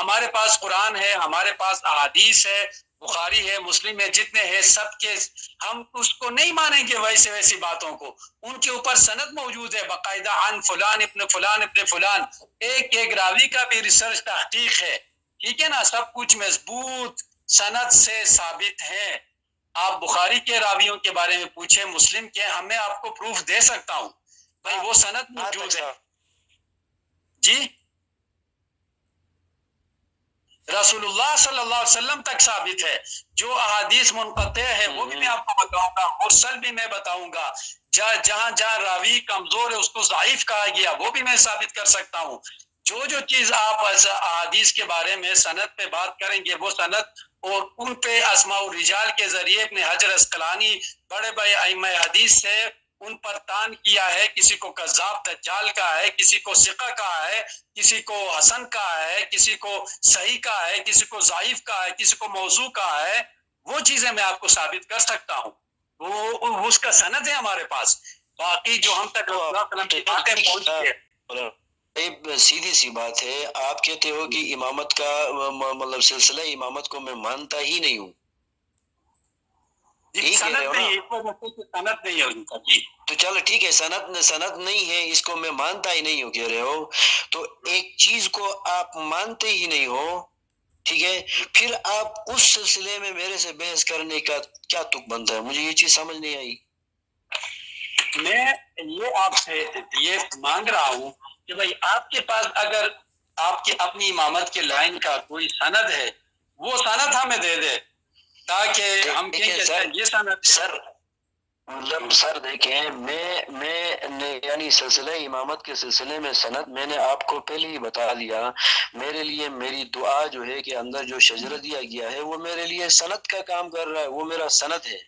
ہمارے پاس قرآن ہے ہمارے پاس احادیث ہے بخاری ہے مسلم ہے جتنے ہیں سب کے ہم اس کو نہیں مانیں گے ویسے ویسی باتوں کو۔ ان کے اوپر سند موجود ہے باقاعدہ عن فلان ابن فلان ابن فلان۔ ایک ایک راوی کا بھی ریسرچ تحقیق ہے۔ ٹھیک ہے نا؟ سب کچھ مضبوط سند سے ثابت ہے۔ آپ بخاری کے راویوں کے بارے میں پوچھیں مسلم کے ہمیں آپ کو پروف دے سکتا ہوں۔ بھائی وہ سند موجود ہے۔ جی؟ رسول اللہ صلی اللہ علیہ وسلم تک ثابت ہے۔ جو احادیث منقطع ہے وہ بھی میں آپ کو بتاؤں گا، مرسل بھی میں بتاؤں گا۔ جہاں جہاں راوی کمزور ہے، اس کو ضعیف کہا گیا، وہ بھی میں ثابت کر سکتا ہوں۔ جو جو چیز آپ احادیث کے بارے میں صنعت پہ بات کریں گے، وہ صنعت اور ان پہ اسماء الرجال کے ذریعے اپنے حجر اسکلانی بڑے بڑے ائمہ حدیث سے ان پر تان کیا ہے کسی کو کذاب دجال کا ہے کسی کو سکہ کا ہے کسی کو حسن کا ہے کسی کو صحیح کا ہے کسی کو ضعیف کا ہے کسی کو موضوع کا ہے وہ چیزیں میں آپ کو ثابت کر سکتا ہوں۔ وہ اس کا سند ہے ہمارے پاس۔ باقی جو ہم تک سیدھی سی بات ہے آپ کہتے ہو کہ امامت کا مطلب سلسلہ امامت کو میں مانتا ہی نہیں ہوں۔ جی، جی۔ تو چلو ٹھیک ہے صنعت صنعت نہیں ہے اس کو میں مانتا ہی نہیں ہوں کہہ رہے ہو۔ تو ایک چیز کو آپ مانتے ہی نہیں ہو ٹھیک ہے؟ پھر آپ اس سلسلے میں میرے سے بحث کرنے کا کیا تک بنتا ہے؟ مجھے یہ چیز سمجھ نہیں آئی۔ میں یہ آپ سے یہ مانگ رہا ہوں کہ بھائی آپ کے پاس اگر آپ کی اپنی امامت کے لائن کا کوئی سند ہے وہ سند ہمیں دے دے۔ تاکہ ہم سر مطلب سر دیکھیں میں میں یعنی سلسلہ امامت کے سلسلے میں سند میں نے آپ کو پہلے ہی بتا دیا میرے لیے میری دعا جو ہے کہ اندر جو شجر دیا گیا ہے وہ میرے لیے سند کا کام کر رہا ہے وہ میرا سند ہے۔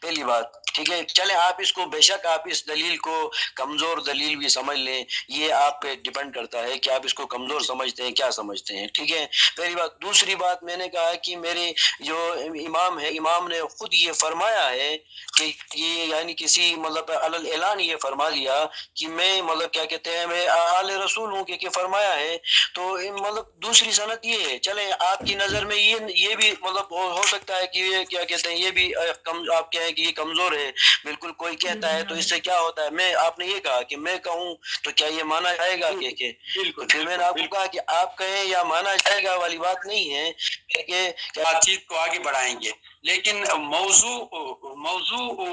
پہلی بات، ٹھیک ہے؟ چلے آپ اس کو بے شک آپ اس دلیل کو کمزور دلیل بھی سمجھ لیں۔ یہ آپ پہ ڈیپینڈ کرتا ہے کہ آپ اس کو کمزور سمجھتے ہیں، کیا سمجھتے ہیں، ٹھیک ہے؟ پہلی بات۔ دوسری بات میں نے کہا کہ میرے جو امام ہے، امام نے خود یہ فرمایا ہے کہ یہ یعنی کسی مطلب اعلان یہ فرما لیا کہ میں مطلب کیا کہتے ہیں، میں آل رسول ہوں کہ فرمایا ہے۔ تو مطلب دوسری صنعت یہ ہے۔ چلیں، آپ کی نظر میں یہ یہ بھی مطلب ہو سکتا ہے کہ یہ کیا کہتے ہیں، یہ بھی کم آپ کہیں کہ یہ کمزور ہے بالکل کوئی کہتا ہے تو اس سے کیا ہوتا ہے؟ میں آپ نے یہ کہا کہ میں کہوں تو کیا یہ مانا جائے گا کہ کہ پھر میں نے آپ کو کہا کہ آپ کہیں یا مانا جائے گا والی بات نہیں ہے کہ بات چیت کو آگے بڑھائیں گے۔ لیکن موضوع موضوع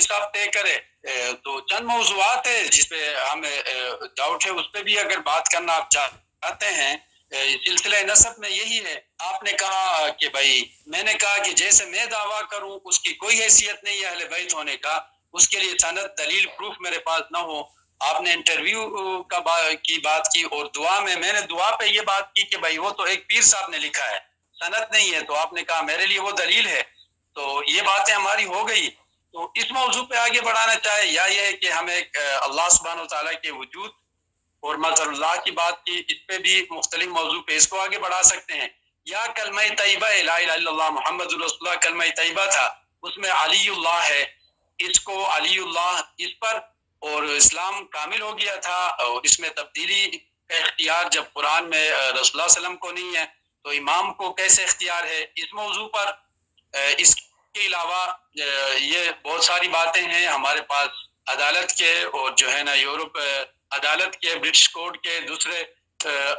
صاحب طے کرے تو چند موضوعات ہے جس پہ ہمیں ڈاؤٹ ہے اس پہ بھی اگر بات کرنا آپ چاہتے ہیں سلسلہ نصب میں یہی ہے۔ آپ نے کہا کہ بھائی، میں نے کہا کہ جیسے میں دعویٰ کروں، اس کی کوئی حیثیت نہیں ہے اہل بیت ہونے کا۔ اس کے لیے صنعت دلیل پروف میرے پاس نہ ہو۔ آپ نے انٹرویو کا با کی بات کی اور دعا میں میں نے دعا پہ یہ بات کی کہ بھائی، وہ تو ایک پیر صاحب نے لکھا ہے۔ صنعت نہیں ہے تو آپ نے کہا میرے لیے وہ دلیل ہے۔ تو یہ باتیں ہماری ہو گئی۔ تو اس موضوع پہ آگے بڑھانا چاہے، یا یہ کہ ہم ایک اللہ سبحانہ و تعالیٰ کے وجود اور مظہر اللہ کی بات کی، اس پہ بھی مختلف موضوع پہ اس کو آگے بڑھا سکتے ہیں۔ یا کلمہ طیبہ الہ الا اللہ محمد رسول اللہ کلمہ طیبہ تھا۔ اس میں علی اللہ ہے۔ اس کو علی اللہ اس پر اور اسلام کامل ہو گیا تھا۔ اور اس میں تبدیلی کا اختیار جب قرآن میں رسول اللہ علیہ وسلم کو نہیں ہے، تو امام کو کیسے اختیار ہے؟ اس موضوع پر اس کے علاوہ یہ بہت ساری باتیں ہیں ہمارے پاس عدالت کے اور جو ہے نا یورپ عدالت کے برٹش کورٹ کے دوسرے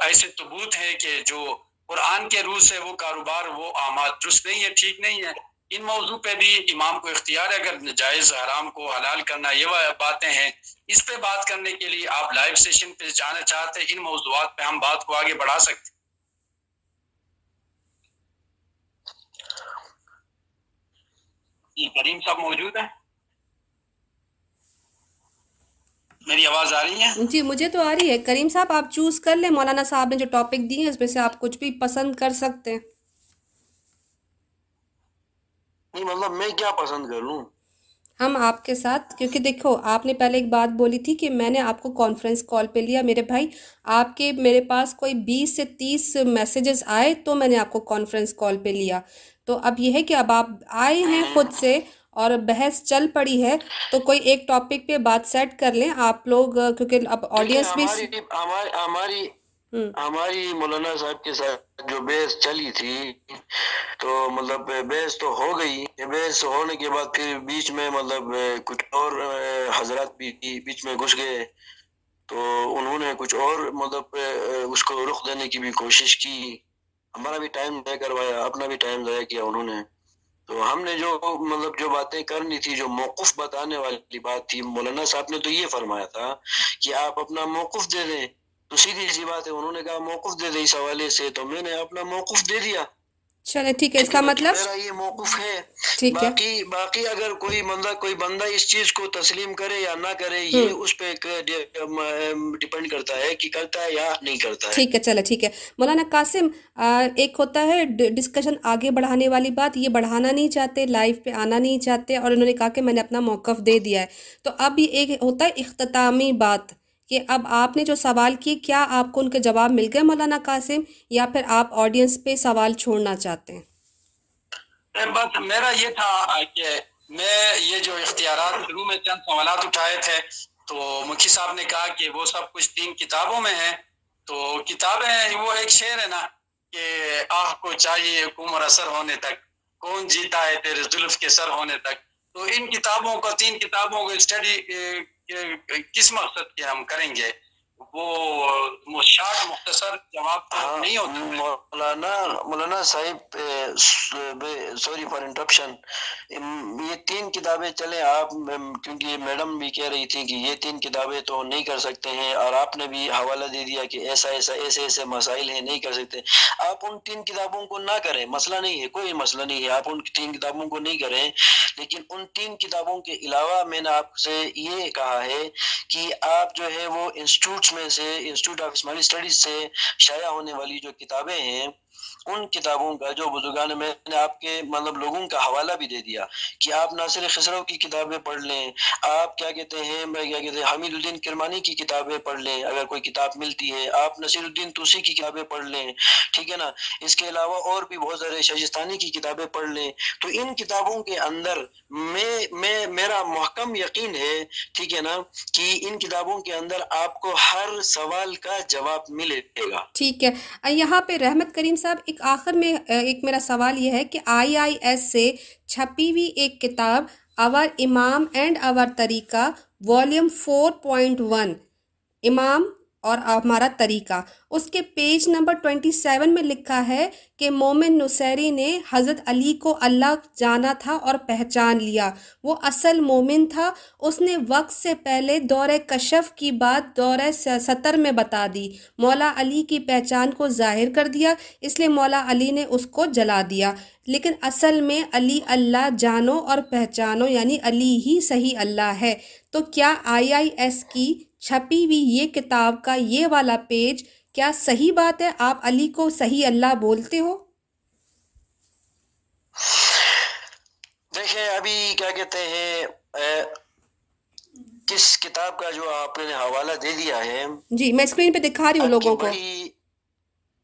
ایسے ثبوت ہیں کہ جو قرآن کے روح سے وہ کاروبار، وہ آماد درست نہیں ہے ٹھیک نہیں ہے ان موضوع پہ بھی امام کو اختیار ہے، اگر جائز حرام کو حلال کرنا یہ باتیں ہیں۔ اس پہ بات کرنے کے لیے آپ لائیو سیشن پہ جانا چاہتے ان موضوعات پہ ہم بات کو آگے بڑھا سکتے جی کریم صاحب موجود ہیں؟ میری آواز آ رہی ہے؟ جی مجھے تو آ رہی ہے۔ کریم صاحب آپ چوز کر لیں۔ مولانا صاحب نے جو ٹاپک دی ہے اس میں سے آپ کچھ بھی پسند کر سکتے ہیں۔ نہیں مطلب میں کیا پسند کر لوں؟ ہم آپ کے ساتھ کیونکہ دیکھو آپ نے پہلے ایک بات بولی تھی کہ میں نے آپ کو کانفرنس کال پہ لیا۔ میرے بھائی آپ کے میرے پاس کوئی بیس سے تیس میسیجز آئے تو میں نے آپ کو کانفرنس کال پہ لیا۔ تو اب یہ ہے کہ اب آپ آئے ہیں خود سے۔ اور بحث چل پڑی ہے تو کوئی ایک ٹاپک پہ بات سیٹ کر لیں آپ لوگ کیونکہ اب آڈینس بھی ہماری ہماری مولانا صاحب کے ساتھ جو بیس چلی تھی تو مطلب بیس تو ہو گئی۔ بیس ہونے کے بعد پھر بیچ میں مطلب کچھ اور حضرات بھی بیچ میں گھس گئے۔ تو انہوں نے کچھ اور مطلب اس کو رخ دینے کی بھی کوشش کی۔ ہمارا بھی ٹائم ضائع کروایا اپنا بھی ٹائم ضائع کیا انہوں نے۔ تو ہم نے جو مطلب جو باتیں کرنی تھی، جو موقف بتانے والی بات تھی، مولانا صاحب نے تو یہ فرمایا تھا کہ آپ اپنا موقف دے دیں۔ تو سیدھی سی بات ہے، انہوں نے کہا موقف دے دے اس حوالے سے، تو میں نے اپنا موقف دے دیا۔ چلے ٹھیک ہے اس کا مطلب؟ میرا یہ موقف ہے۔ باقی باقی اگر کوئی بندہ کوئی بندہ اس چیز کو تسلیم کرے یا نہ کرے یہ اس پہ ڈیپینڈ کرتا ہے کہ کرتا ہے یا نہیں کرتا ہے۔ ٹھیک ہے چلے ٹھیک ہے۔ مولانا قاسم ایک ہوتا ہے ڈسکشن آگے بڑھانے والی بات یہ بڑھانا نہیں چاہتے لائف پہ آنا نہیں چاہتے اور انہوں نے کہا کہ میں نے اپنا موقف دے دیا ہے۔ تو اب یہ ایک ہوتا ہے اختتامی بات۔ کہ اب آپ نے جو سوال کیے، کیا آپ کو ان کے جواب مل گئے مولانا قاسم یا پھر آپ آڈینس پہ سوال چھوڑنا چاہتے ہیں؟ بس، میرا یہ تھا کہ میں یہ جو اختیارات شروع میں چند سوالات اٹھائے تھے، تو مکھی صاحب نے کہا کہ وہ سب کچھ تین کتابوں میں ہیں۔ تو کتابیں وہ ایک شعر ہے نا کہ آہ کو چاہیے عمر اثر ہونے تک، کون جیتا ہے تیرے ظلف کے سر ہونے تک۔ تو ان کتابوں کا تین کتابوں کو اسٹڈی کس مقصد کے ہم کریں گے؟ وہ شارٹ مختصر جواب ہاں، نہیں ہوتا مولانا مولانا صاحب سوری فار انٹرپشن یہ تین کتابیں چلیں آپ کیونکہ میڈم بھی کہہ رہی تھی کہ یہ تین کتابیں تو نہیں کر سکتے ہیں اور آپ نے بھی حوالہ دے دیا کہ ایسا ایسا ایسے ایسے مسائل ہیں نہیں کر سکتے۔ آپ ان تین کتابوں کو نہ کریں مسئلہ نہیں ہے کوئی مسئلہ نہیں ہے آپ ان تین کتابوں کو نہیں کریں۔ لیکن ان تین کتابوں کے علاوہ میں نے آپ سے یہ کہا ہے کہ آپ جو ہے وہ انسٹیٹیوٹس میں سے انسٹیٹیوٹ آف اسمالی اسٹڈیز سے شائع ہونے والی جو کتابیں ہیں ان کتابوں کا جو بزرگان، میں نے آپ کے مطلب لوگوں کا حوالہ بھی دے دیا کہ آپ ناصر خسرو کی کتابیں پڑھ لیں، آپ کیا کہتے ہیں کیا کہتے ہیں، حمید الدین کرمانی کی کتابیں پڑھ لیں، اگر کوئی کتاب ملتی ہے، آپ نصیر الدین توسی کی کتابیں پڑھ لیں، ٹھیک ہے نا؟ اس کے علاوہ اور بھی بہت سارے شجستانی کی کتابیں پڑھ لیں۔ تو ان کتابوں کے اندر میں میں، میرا محکم یقین ہے، ٹھیک ہے نا، کہ ان کتابوں کے اندر آپ کو ہر سوال کا جواب ملے گا۔ ٹھیک ہے۔ یہاں پہ رحمت کریم صاحب ایک آخر میں ایک میرا سوال یہ ہے کہ آئی آئی ایس سے چھپی ہوئی ایک کتاب اور امام اینڈ اور طریقہ والیوم فور پوائنٹ ون امام اور ہمارا طریقہ۔ اس کے پیج نمبر ٹوئنٹی سیون میں لکھا ہے کہ مومن نصیری نے حضرت علی کو اللہ جانا تھا اور پہچان لیا۔ وہ اصل مومن تھا۔ اس نے وقت سے پہلے دور کشف کی بات دور ستر میں بتا دی۔ مولا علی کی پہچان کو ظاہر کر دیا۔ اس لیے مولا علی نے اس کو جلا دیا۔ لیکن اصل میں علی اللہ جانو اور پہچانو یعنی علی ہی صحیح اللہ ہے۔ تو کیا آئی آئی ایس کی چھپی ہوئی یہ کتاب کا یہ والا پیج کیا صحیح بات ہے؟ آپ علی کو صحیح اللہ بولتے ہو؟ دیکھیں ابھی کیا کہتے ہیں کس کتاب کا جو آپ نے حوالہ دے دیا ہے؟ جی میں اسکرین پہ دکھا رہی ہوں لوگوں کو۔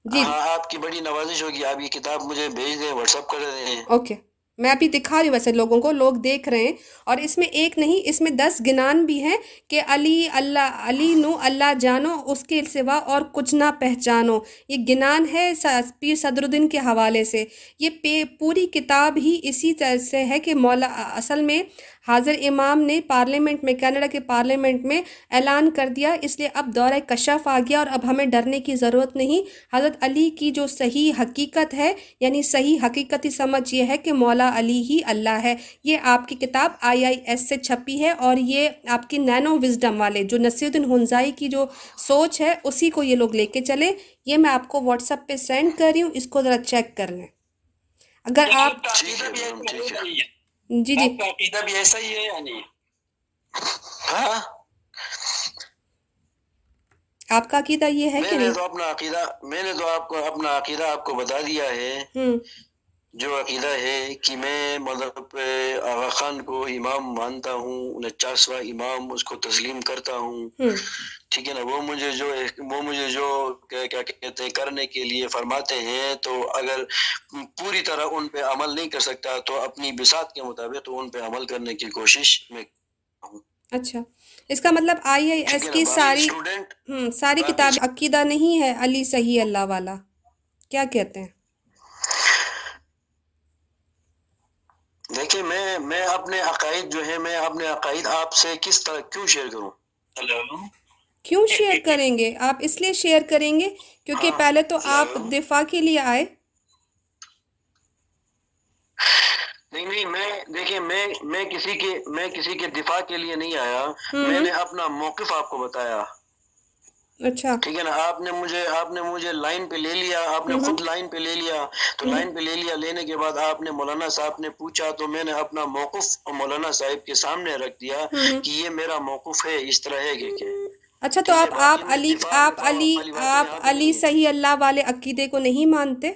جی۔ ہاں آپ کی بڑی نوازش ہوگی۔ آپ یہ کتاب مجھے بھیج دیں واٹس اپ کر دیں۔ اوکے۔ میں ابھی دکھا رہی ہوں ویسے لوگوں کو، لوگ دیکھ رہے ہیں۔ اور اس میں ایک نہیں، اس میں دس گنان بھی ہیں کہ علی، اللہ، علی نو، اللہ جانو، اس کے سوا اور کچھ نہ پہچانو۔ یہ گنان ہے پیر صدر الدین کے حوالے سے۔ یہ پوری کتاب ہی اسی طرح سے ہے کہ مولا، اصل میں حاضر امام نے پارلیمنٹ میں، کینیڈا کے پارلیمنٹ میں اعلان کر دیا۔ اس لیے اب دورہ کشف آ گیا اور اب ہمیں ڈرنے کی ضرورت نہیں۔ حضرت علی کی جو صحیح حقیقت ہے یعنی صحیح حقیقتی سمجھ یہ ہے کہ مولا علی ہی اللہ ہے۔ یہ آپ کی کتاب آئی آئی ایس سے چھپی ہے اور یہ آپ کی نینو وزڈم والے، جو نصیر الدین ہنزائی کی جو سوچ ہے، اسی کو یہ لوگ لے کے چلے۔ یہ میں آپ کو واٹس اپ پہ سینڈ کر رہی ہوں، اس کو ذرا چیک کر لیں۔ اگر آپ جی، جی، جی، جی جی۔ عقیدہ بھی ایسا ہی ہے یا نہیں ہاں؟ آپ کا عقیدہ یہ ہے کہ نہیں؟ تو اپنا عقیدہ میں نے تو آپ کو اپنا عقیدہ آپ کو بتا دیا ہے۔ جو عقیدہ ہے کہ میں مطلب آغا خان کو امام مانتا ہوں انچاسواں امام اس کو تسلیم کرتا ہوں۔ ٹھیک ہے نا وہ مجھے جو وہ مجھے جو کیا کہتے ہیں کرنے کے لیے فرماتے ہیں تو اگر پوری طرح ان پہ عمل نہیں کر سکتا تو اپنی بساط کے مطابق ان پہ عمل کرنے کی کوشش میں اچھا۔ اس کا مطلب آئی آئی ایس کی ساری ساری کتاب عقیدہ نہیں ہے علی صحیح اللہ والا۔ کیا کہتے ہیں؟ دیکھیں میں میں اپنے عقائد جو ہے میں اپنے عقائد آپ سے کس طرح کیوں شیئر کروں؟ کیوں شیئر کریں گے؟ آپ اس لیے شیئر کریں گے کیونکہ ہاں، پہلے تو آپ دفاع کے لیے آئے۔ نہیں نہیں میں دیکھیں میں میں کسی کے میں کسی کے دفاع کے لیے نہیں آیا۔ میں نے اپنا موقف آپ کو بتایا۔ اچھا۔ ٹھیک ہے نا؟ آپ نے مجھے آپ نے مجھے لائن پہ لے لیا آپ نے خود لائن پہ لے لیا۔ تو لائن پہ لے لیا لینے کے بعد آپ نے مولانا صاحب نے پوچھا تو میں نے اپنا موقف مولانا صاحب کے سامنے رکھ دیا کہ یہ میرا موقف ہے اس طرح ہے کہ۔ اچھا تو آپ آپ علی آپ علی آپ علی صحیح اللہ والے عقیدے کو نہیں مانتے؟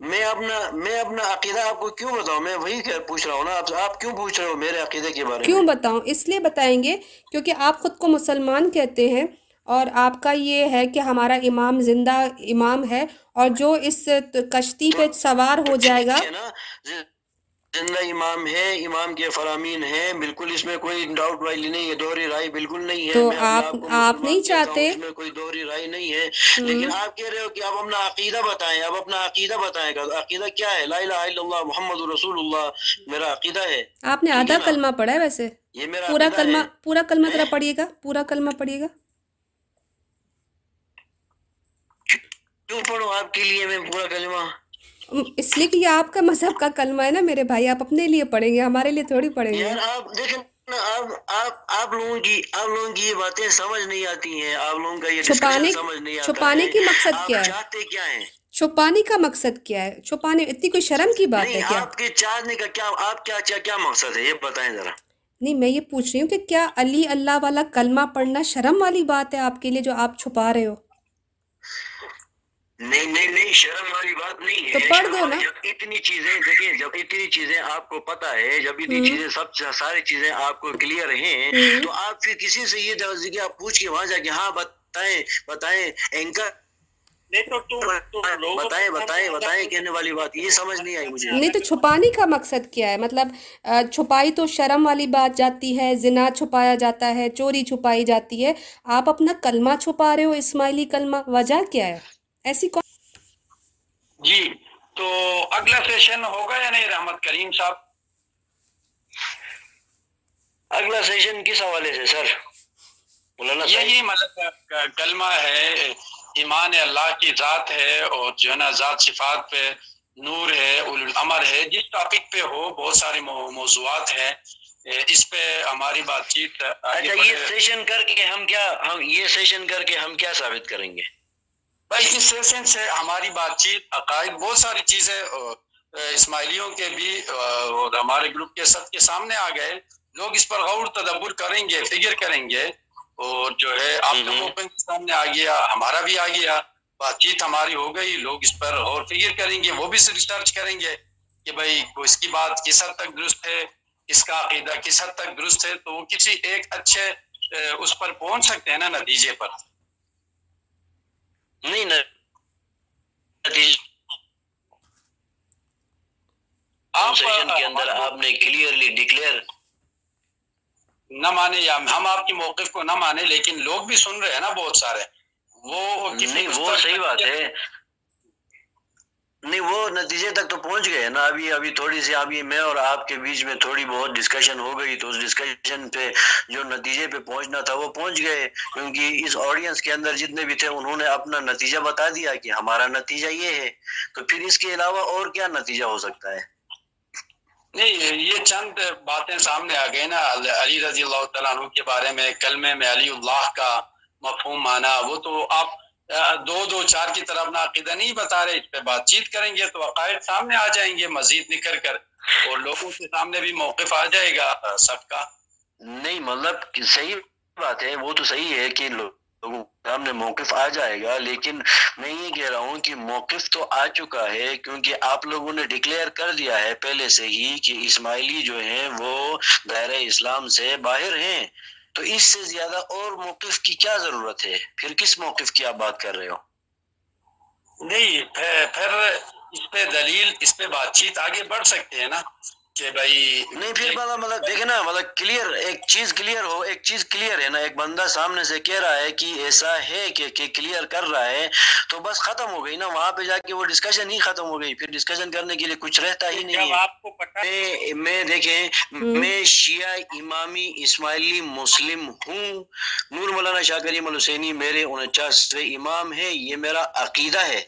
میں اپنا میں اپنا عقیدہ آپ کو کیوں بتاؤں؟ میں وہی پوچھ رہا ہوں نا آپ آپ کیوں پوچھ رہے ہو میرے عقیدے کے بارے کیوں میں؟ بتاؤں؟ اس لیے بتائیں گے کیونکہ آپ خود کو مسلمان کہتے ہیں اور آپ کا یہ ہے کہ ہمارا امام زندہ امام ہے اور جو اس کشتی پہ سوار ہو جائے گا زندہ امام ہے امام کے فرامین ہیں بالکل اس میں کوئی ڈاؤٹ والی نہیں ہے دوہری رائے بالکل نہیں ہے۔ تو آپ- آپ نہیں چاہتے؟ اس میں کوئی دوہری رائے نہیں ہے۔ لیکن آپ کہہ رہے ہو کہ آپ اپنا عقیدہ بتائیں آپ اپنا عقیدہ بتائیں گا عقیدہ کیا ہے؟ لا الہ الا اللہ محمد رسول اللہ میرا عقیدہ ہے۔ آپ نے آدھا؟ کلمہ پڑھا ہے ویسے؟ یہ میرا پورا کلمہ پورا کلمہ ذرا پڑھیے گا پورا کلمہ پڑھیے گا۔ کیوں پڑھوں آپ کے لیے میں پورا کلمہ؟ اس لیے کہ یہ آپ کا مذہب کا کلمہ ہے نا میرے بھائی آپ اپنے لیے پڑھیں گے ہمارے لیے تھوڑی پڑھیں گے۔ آپ لوگوں کی آپ لوگوں کی یہ باتیں سمجھ نہیں آتی ہیں۔ آپ لوگوں کا یہ چھپانے چھپانے ہے۔ کی مقصد کیا ہے؟ چاہتے کیا ہیں؟ چھپانے کا مقصد کیا ہے؟ چھپانے اتنی کوئی شرم کی بات ہے کیا؟ آپ کے چاہنے کا کیا آپ کیا کیا کیا مقصد ہے؟ یہ بتائیں ذرا۔ نہیں میں یہ پوچھ رہی ہوں کہ کیا علی اللہ والا کلمہ پڑھنا شرم والی بات ہے آپ کے لیے جو آپ چھپا رہے ہو؟ نہیں نہیں نہیں شرم والی بات نہیں ہے۔ تو پڑھ دو نا۔ جب اتنی چیزیں دیکھیں جب اتنی چیزیں آپ کو پتا ہے جب اتنی چیزیں سب ساری چیزیں آپ کو کلیئر ہیں تو آپ پھر کسی سے یہ درجے کہ آپ پوچھ کے وہاں جا کے ہاں بتائیں بتائیں اینکر۔ بتائیں بتائیں بتائیں کہنے والی بات یہ سمجھ نہیں آئی مجھے۔ نہیں تو چھپانے کا مقصد کیا ہے؟ مطلب چھپائی تو شرم والی بات جاتی ہے زنا چھپایا جاتا ہے چوری چھپائی جاتی ہے۔ آپ اپنا کلمہ چھپا رہے ہو اسماعیلی کلمہ وجہ کیا ہے؟ ایسی کون جی تو اگلا سیشن ہوگا یا نہیں رحمت کریم صاحب؟ اگلا سیشن کس حوالے سے سر؟ مولانا یہی مطلب کلمہ ہے ایمان اللہ کی ذات ہے اور جو ہے نا ذات صفات پہ نور ہے اول الامر ہے جس ٹاپک پہ ہو بہت سارے مو- موضوعات ہیں۔ اس پہ ہماری بات چیت اچھا یہ۔ سیشن کر کے ہم کیا ہم یہ سیشن کر کے ہم کیا ثابت کریں گے؟ بھائی اس سیشن سے ہماری بات چیت عقائد بہت ساری چیزیں اسماعیلیوں کے بھی اور ہمارے گروپ کے سب کے سامنے آ گئے۔ لوگ اس پر غور تدبر کریں گے فکر کریں گے۔ اور جو ہے آپ۔ اوپن کے سامنے آ گیا ہمارا بھی آ گیا۔ بات چیت ہماری ہو گئی لوگ اس پر غور فکر کریں گے۔ وہ بھی ریسرچ کریں گے کہ بھائی اس کی بات کس حد تک درست ہے اس کا عقیدہ کس حد تک درست ہے تو وہ کسی ایک اچھے اس پر پہنچ سکتے ہیں نا نتیجے پر۔ نہیں سیشن کے اندر آپ نے کلیئرلی ڈکلیئر نہ مانے یا ہم آپ کی موقف کو نہ مانے لیکن لوگ بھی سن رہے ہیں نا بہت سارے۔ وہ نہیں وہ صحیح بات ہے۔ نہیں، وہ نتیجے تک تو پہنچ گئے نا۔ ابھی ابھی تھوڑی سی ابھی میں اور آپ کے بیچ میں تھوڑی بہت ڈسکشن ہو گئی تو اس ڈسکشن پہ جو نتیجے پہ پہنچنا تھا وہ پہنچ گئے۔ کیونکہ اس آڈینس کے اندر جتنے بھی تھے، انہوں نے اپنا نتیجہ بتا دیا کہ ہمارا نتیجہ یہ ہے۔ تو پھر اس کے علاوہ اور کیا نتیجہ ہو سکتا ہے؟ نہیں، یہ چند باتیں سامنے آ گئی نا۔ علی رضی اللہ تعالیٰ عنہ کے بارے میں، کلمے میں علی اللہ کا مفہوم مانا۔ وہ تو آپ دو دو چار کی طرف اپنا عقیدہ نہیں بتا رہے، اس پہ بات چیت کریں گے تو عقائد سامنے آ جائیں گے، مزید نکل کر، اور لوگوں کے سامنے بھی موقف آ جائے گا سب کا۔ نہیں مطلب صحیح بات ہے، وہ تو صحیح ہے کہ لوگوں کے سامنے موقف آ جائے گا، لیکن میں یہ کہہ رہا ہوں کہ موقف تو آ چکا ہے، کیونکہ آپ لوگوں نے ڈکلیئر کر دیا ہے پہلے سے ہی کہ اسماعیلی جو ہیں وہ دائرہ اسلام سے باہر ہیں۔ تو اس سے زیادہ اور موقف کی کیا ضرورت ہے؟ پھر کس موقف کی آپ بات کر رہے ہو؟ نہیں، پھر اس پہ دلیل، اس پہ بات چیت آگے بڑھ سکتے ہیں نا۔ کہ بھائی نہیں پھر مطلب مطلب دیکھیں نا مطلب کلیئر ایک چیز کلیئر ہو ایک چیز کلیئر ہے نا ایک بندہ سامنے سے کہہ رہا ہے کہ ایسا ہے کہ کہ کلیئر کر رہا ہے تو بس ختم ہو گئی نا وہاں پہ جا کے وہ ڈسکشن ہی ختم ہو گئی۔ پھر ڈسکشن کرنے کے لیے کچھ رہتا ہی نہیں آپ کو پتہ میں دیکھیں میں شیعہ امامی اسماعیلی مسلم ہوں۔ نور مولانا شاہ کریم الحسینی میرے انچاسویں امام ہے یہ میرا عقیدہ ہے۔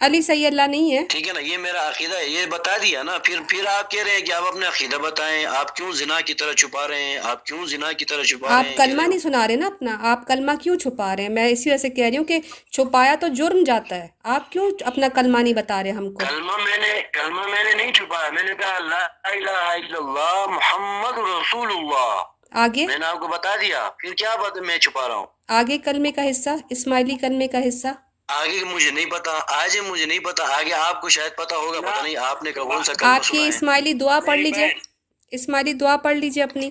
علی صحیح اللہ نہیں ہے؟ ٹھیک ہے نا یہ میرا عقیدہ ہے یہ بتا دیا نا۔ پھر پھر آپ کہہ رہے ہیں کہ آپ اپنا عقیدہ بتائیں آپ کیوں زنا کی طرح چھپا رہے ہیں؟ آپ کیوں زنا کی طرح چھپا رہے آپ ہیں؟ کلمہ نہیں سنا رہے نا اپنا۔ آپ کلمہ کیوں چھپا رہے ہیں؟ میں اسی وجہ سے کہہ رہی ہوں کہ چھپایا تو جرم جاتا ہے۔ آپ کیوں اپنا کلمہ نہیں بتا رہے ہم کو؟ کلمہ میں نے کلمہ میں نے نہیں چھپایا۔ میں نے کہا لا الہ الا اللہ محمد رسول اللہ۔ آگے؟ میں نے آپ کو بتا دیا۔ پھر کیا بات میں چھپا رہا ہوں؟ آگے کلمے کا حصہ اسماعیلی کلمے کا حصہ۔ آگے مجھے نہیں پتا آج مجھے نہیں پتا آگے آپ کو شاید پتا ہوگا پتا نہیں آپ نے سا کلمہ آپ کی اسماعیلی دعا پڑھ لیجیے اسماعیلی دعا پڑھ لیجیے اپنی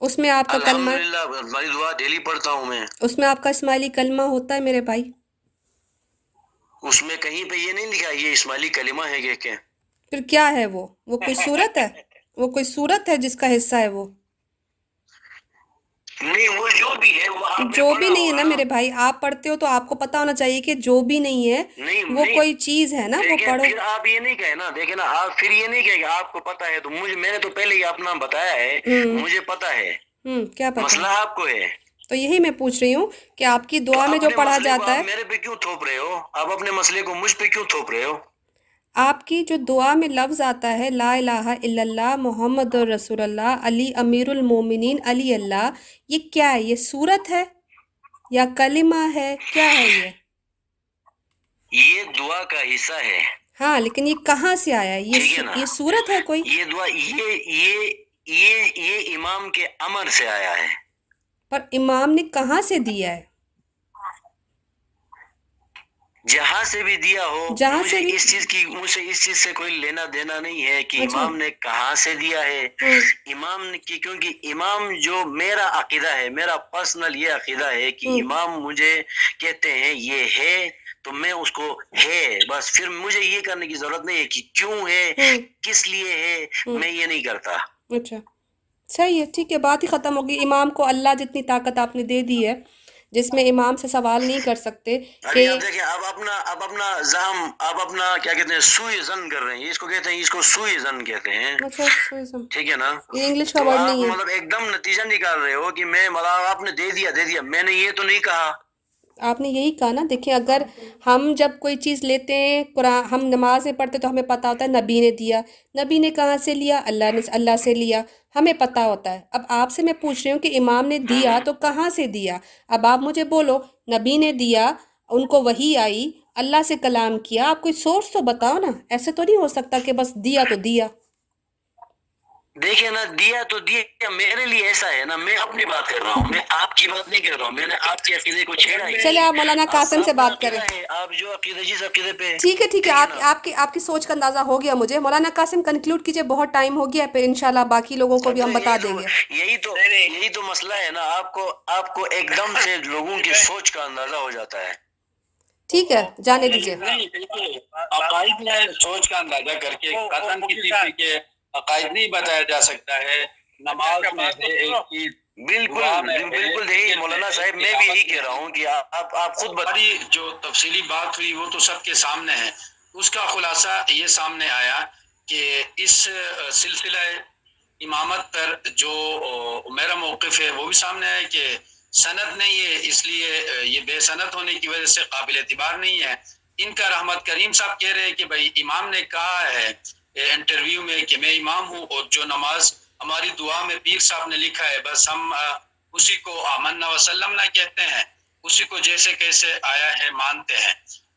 اس میں آپ کا کلمہ ہماری دعا ڈیلی پڑھتا ہوں میں۔ اس میں آپ کا اسماعیلی کلمہ ہوتا ہے میرے بھائی۔ اس میں کہیں پہ یہ نہیں لکھا یہ اسماعیلی کلمہ ہے کہ پھر کیا ہے وہ؟ وہ کوئی صورت ہے؟ وہ کوئی صورت ہے جس کا حصہ ہے وہ؟ نہیں وہ جو بھی ہے وہ جو بھی نہیں ہے نا ہوگا میرے بھائی آپ پڑھتے ہو تو آپ کو پتا ہونا چاہیے کہ جو بھی نہیں ہے وہ کوئی چیز ہے نا وہ پڑھو۔ آپ یہ نہیں کہے نا دیکھیں نا آپ پھر یہ نہیں کہے کہ آپ کو پتا ہے تو مجھے میں نے تو پہلے ہی اپنا بتایا ہے مجھے پتا ہے۔ کیا پتا؟ مسئلہ آپ کو ہے۔ تو یہی میں پوچھ رہی ہوں کہ آپ کی دعا میں جو پڑھا جاتا ہے؟ میرے پہ کیوں تھوپ رہے ہو؟ آپ اپنے مسئلے کو مجھ پہ کیوں تھوپ رہے ہو؟ آپ کی جو دعا میں لفظ آتا ہے لا الہ الا اللہ محمد رسول اللہ علی امیر المومنین علی اللہ یہ کیا ہے؟ یہ صورت ہے یا کلمہ ہے؟ کیا ہے یہ؟ یہ دعا کا حصہ ہے۔ ہاں لیکن یہ کہاں سے آیا؟ ہے یہ صورت ہے کوئی؟ یہ دعا یہ یہ امام کے امر سے آیا ہے۔ پر امام نے کہاں سے دیا ہے؟ جہاں سے بھی دیا ہو جہاں مجھے سے اس چیز کی مجھے اس چیز سے کوئی لینا دینا نہیں ہے کہ اچھا۔ امام نے کہاں سے دیا ہے۔ ہوں، امام نے کی کیونکہ امام جو میرا عقیدہ ہے میرا پرسنل یہ عقیدہ ہے کہ ہوں۔ امام مجھے کہتے ہیں یہ ہے تو میں اس کو ہے۔ بس پھر مجھے یہ کرنے کی ضرورت نہیں ہے کہ کیوں ہے ہوں، کس لیے ہے۔ میں یہ نہیں کرتا۔ اچھا۔ صحیح ہے ٹھیک ہے بات ہی ختم ہوگی امام کو اللہ جتنی طاقت آپ نے دے دی ہے جس میں امام سے سوال نہیں کر سکتے کہ آپ دیکھیں اب اپنا اب اپنا زہم اب اپنا کیا کہتے ہیں سوئی زن کر رہے ہیں۔ اس کو کہتے ہیں اس کو سوئی زن کہتے ہیں۔ اچھا ٹھیک ہے نا؟ یہ انگلش کا ورڈ نہیں ہے۔ مطلب ایک دم نتیجہ نکال رہے ہو کہ میں مطلب آپ نے دے دیا دے دیا۔ میں نے یہ تو نہیں کہا۔ آپ نے یہی کہا نا دیکھیں اگر ہم جب کوئی چیز لیتے ہیں قرآن ہم نماز میں پڑھتے تو ہمیں پتہ ہوتا ہے نبی نے دیا۔ نبی نے کہاں سے لیا؟ اللہ نے اللہ سے لیا۔ ہمیں پتہ ہوتا ہے۔ اب آپ سے میں پوچھ رہی ہوں کہ امام نے دیا تو کہاں سے دیا؟ اب آپ مجھے بولو، نبی نے دیا، ان کو وہی آئی، اللہ سے کلام کیا، آپ کوئی سورس تو بتاؤ نا۔ ایسے تو نہیں ہو سکتا کہ بس دیا تو دیا۔ دیکھیں نا دیا تو دیا میرے لیے ایسا ہے نا میں اپنی بات کر رہا ہوں میں آپ کی بات نہیں کر رہا ہوں میں نے آپ کے عقیدے کو چھیڑا ہی چلے آپ مولانا قاسم سے بات کریں۔ ہے، آپ جو عقیدے جس عقیدے پہ ٹھیک ہے ٹھیک ہے آپ آپ کی آپ کی سوچ کا اندازہ ہو گیا مجھے۔ مولانا قاسم کنکلوڈ کیجیے بہت ٹائم ہو گیا پھر انشاءاللہ باقی لوگوں کو بھی ہم بتا دیں گے۔ یہی تو یہی تو مسئلہ ہے نا آپ کو آپ کو ایک دم سے لوگوں کی سوچ کا اندازہ ہو جاتا ہے۔ ٹھیک ہے جانے دیجیے۔ سوچ کا اندازہ کر کے قطن کسی کے عقائد نہیں بتایا جا سکتا ہے۔ نماز میں ایک چیز بالکل بالکل یہی مولانا صاحب میں بھی یہی کہہ رہا ہوں کہ آپ آپ خود بتا۔ ہماری جو تفصیلی بات ہوئی وہ تو سب کے سامنے ہے۔ اس کا خلاصہ یہ سامنے آیا کہ اس سلسلہ امامت پر جو میرا موقف ہے وہ بھی سامنے آیا کہ سند نہیں ہے اس لیے یہ بے سند ہونے کی وجہ سے قابل اعتبار نہیں ہے۔ ان کا رحمت کریم صاحب کہہ رہے ہیں کہ بھائی امام نے کہا ہے انٹرویو میں کہ میں امام ہوں اور جو نماز ہماری دعا میں پیر صاحب نے لکھا ہے، بس ہم اسی کو آمن وسلم نہ کہتے ہیں، اسی کو جیسے کیسے آیا ہے مانتے ہیں۔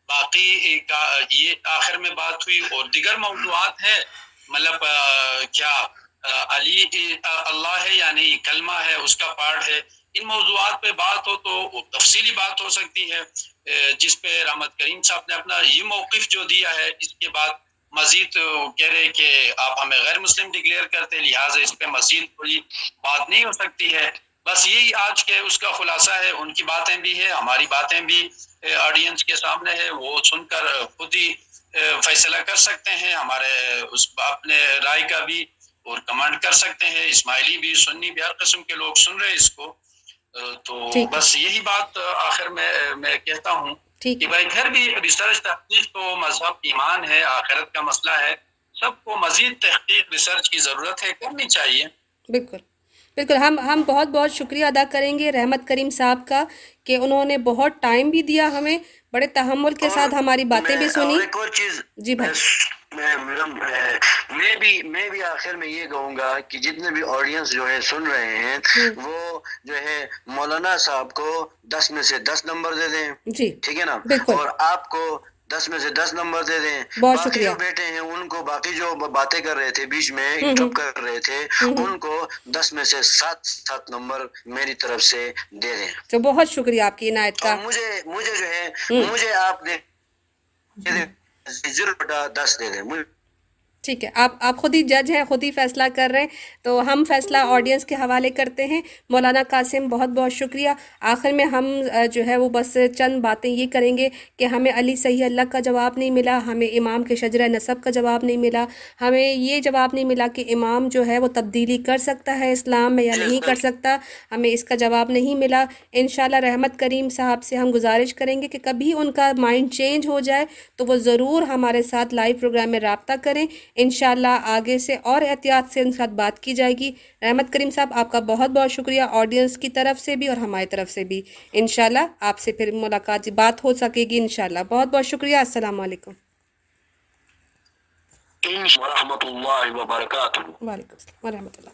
باقی کا یہ آخر میں بات ہوئی اور دیگر موضوعات ہے مطلب کیا علی اللہ ہے یعنی کلمہ ہے، اس کا پارٹ ہے۔ ان موضوعات پہ بات ہو تو تفصیلی بات ہو سکتی ہے۔ جس پہ رحمت کریم صاحب نے اپنا یہ موقف جو دیا ہے، اس کے بعد مزید کہہ رہے کہ آپ ہمیں غیر مسلم ڈکلیئر کرتے لہٰذا اس پہ مزید کوئی بات نہیں ہو سکتی ہے۔ بس یہی آج کے اس کا خلاصہ ہے۔ ان کی باتیں بھی ہے ہماری باتیں بھی آڈینس کے سامنے ہے وہ سن کر خود ہی فیصلہ کر سکتے ہیں۔ ہمارے اس اپنے رائے کا بھی اور کمنٹ کر سکتے ہیں۔ اسماعیلی بھی سنی بھی ہر قسم کے لوگ سن رہے اس کو۔ تو بس یہی بات آخر میں میں کہتا ہوں۔ کہ بھائی پھر بھی ریسرچ تحقیق تو مذہب ایمان ہے آخرت کا مسئلہ ہے۔ سب کو مزید تحقیق ریسرچ کی ضرورت ہے کرنی چاہیے۔ بالکل۔ بالکل۔ ہم ہم بہت بہت شکریہ ادا کریں گے رحمت کریم صاحب کا کہ انہوں نے بہت ٹائم بھی دیا ہمیں بڑے تحمل کے ساتھ ہماری باتیں بھی سنی ایک اور چیز جی بھائی۔ میں بھی میں بھی آخر میں یہ کہوں گا کہ جتنے بھی آڈینس جو ہے سن رہے ہیں وہ جو ہے مولانا صاحب کو دس میں سے دس نمبر دے دیں۔ جی۔ ٹھیک ہے نا؟ اور آپ کو دس میں سے دس نمبر دے دیں۔ بہت باقی شکریہ۔ جو بیٹے ہیں ان کو باقی جو باتیں کر رہے تھے بیچ میں چپ کر رہے تھے ان کو دس میں سے سات سات نمبر میری طرف سے دے دیں۔ تو بہت شکریہ آپ کی عنایت کا۔ مجھے مجھے جو ہے مجھے آپ نے دس دے دیں۔ ٹھیک ہے، آپ آپ خود ہی جج ہیں، خود ہی فیصلہ کر رہے ہیں۔ تو ہم فیصلہ آڈینس کے حوالے کرتے ہیں۔ مولانا قاسم، بہت بہت شکریہ۔ آخر میں ہم جو ہے وہ بس چند باتیں یہ کریں گے کہ ہمیں علی صحیح اللہ کا جواب نہیں ملا، ہمیں امام کے شجرہ نصب کا جواب نہیں ملا، ہمیں یہ جواب نہیں ملا کہ امام جو ہے وہ تبدیلی کر سکتا ہے اسلام میں یا نہیں کر سکتا، ہمیں اس کا جواب نہیں ملا۔ انشاءاللہ رحمت کریم صاحب سے ہم گزارش کریں گے کہ کبھی ان کا مائنڈ چینج ہو جائے تو وہ ضرور ہمارے ساتھ لائیو پروگرام میں رابطہ کریں۔ انشاءاللہ آگے سے اور احتیاط سے ان ساتھ بات کی جائے گی۔ رحمت کریم صاحب آپ کا بہت بہت شکریہ آڈینس کی طرف سے بھی اور ہماری طرف سے بھی۔ انشاءاللہ آپ سے پھر ملاقات بات ہو سکے گی انشاءاللہ۔ بہت بہت شکریہ السلام علیکم۔ ورحمۃ اللہ وبرکاتہ۔ وعلیکم السلام ورحمۃ اللہ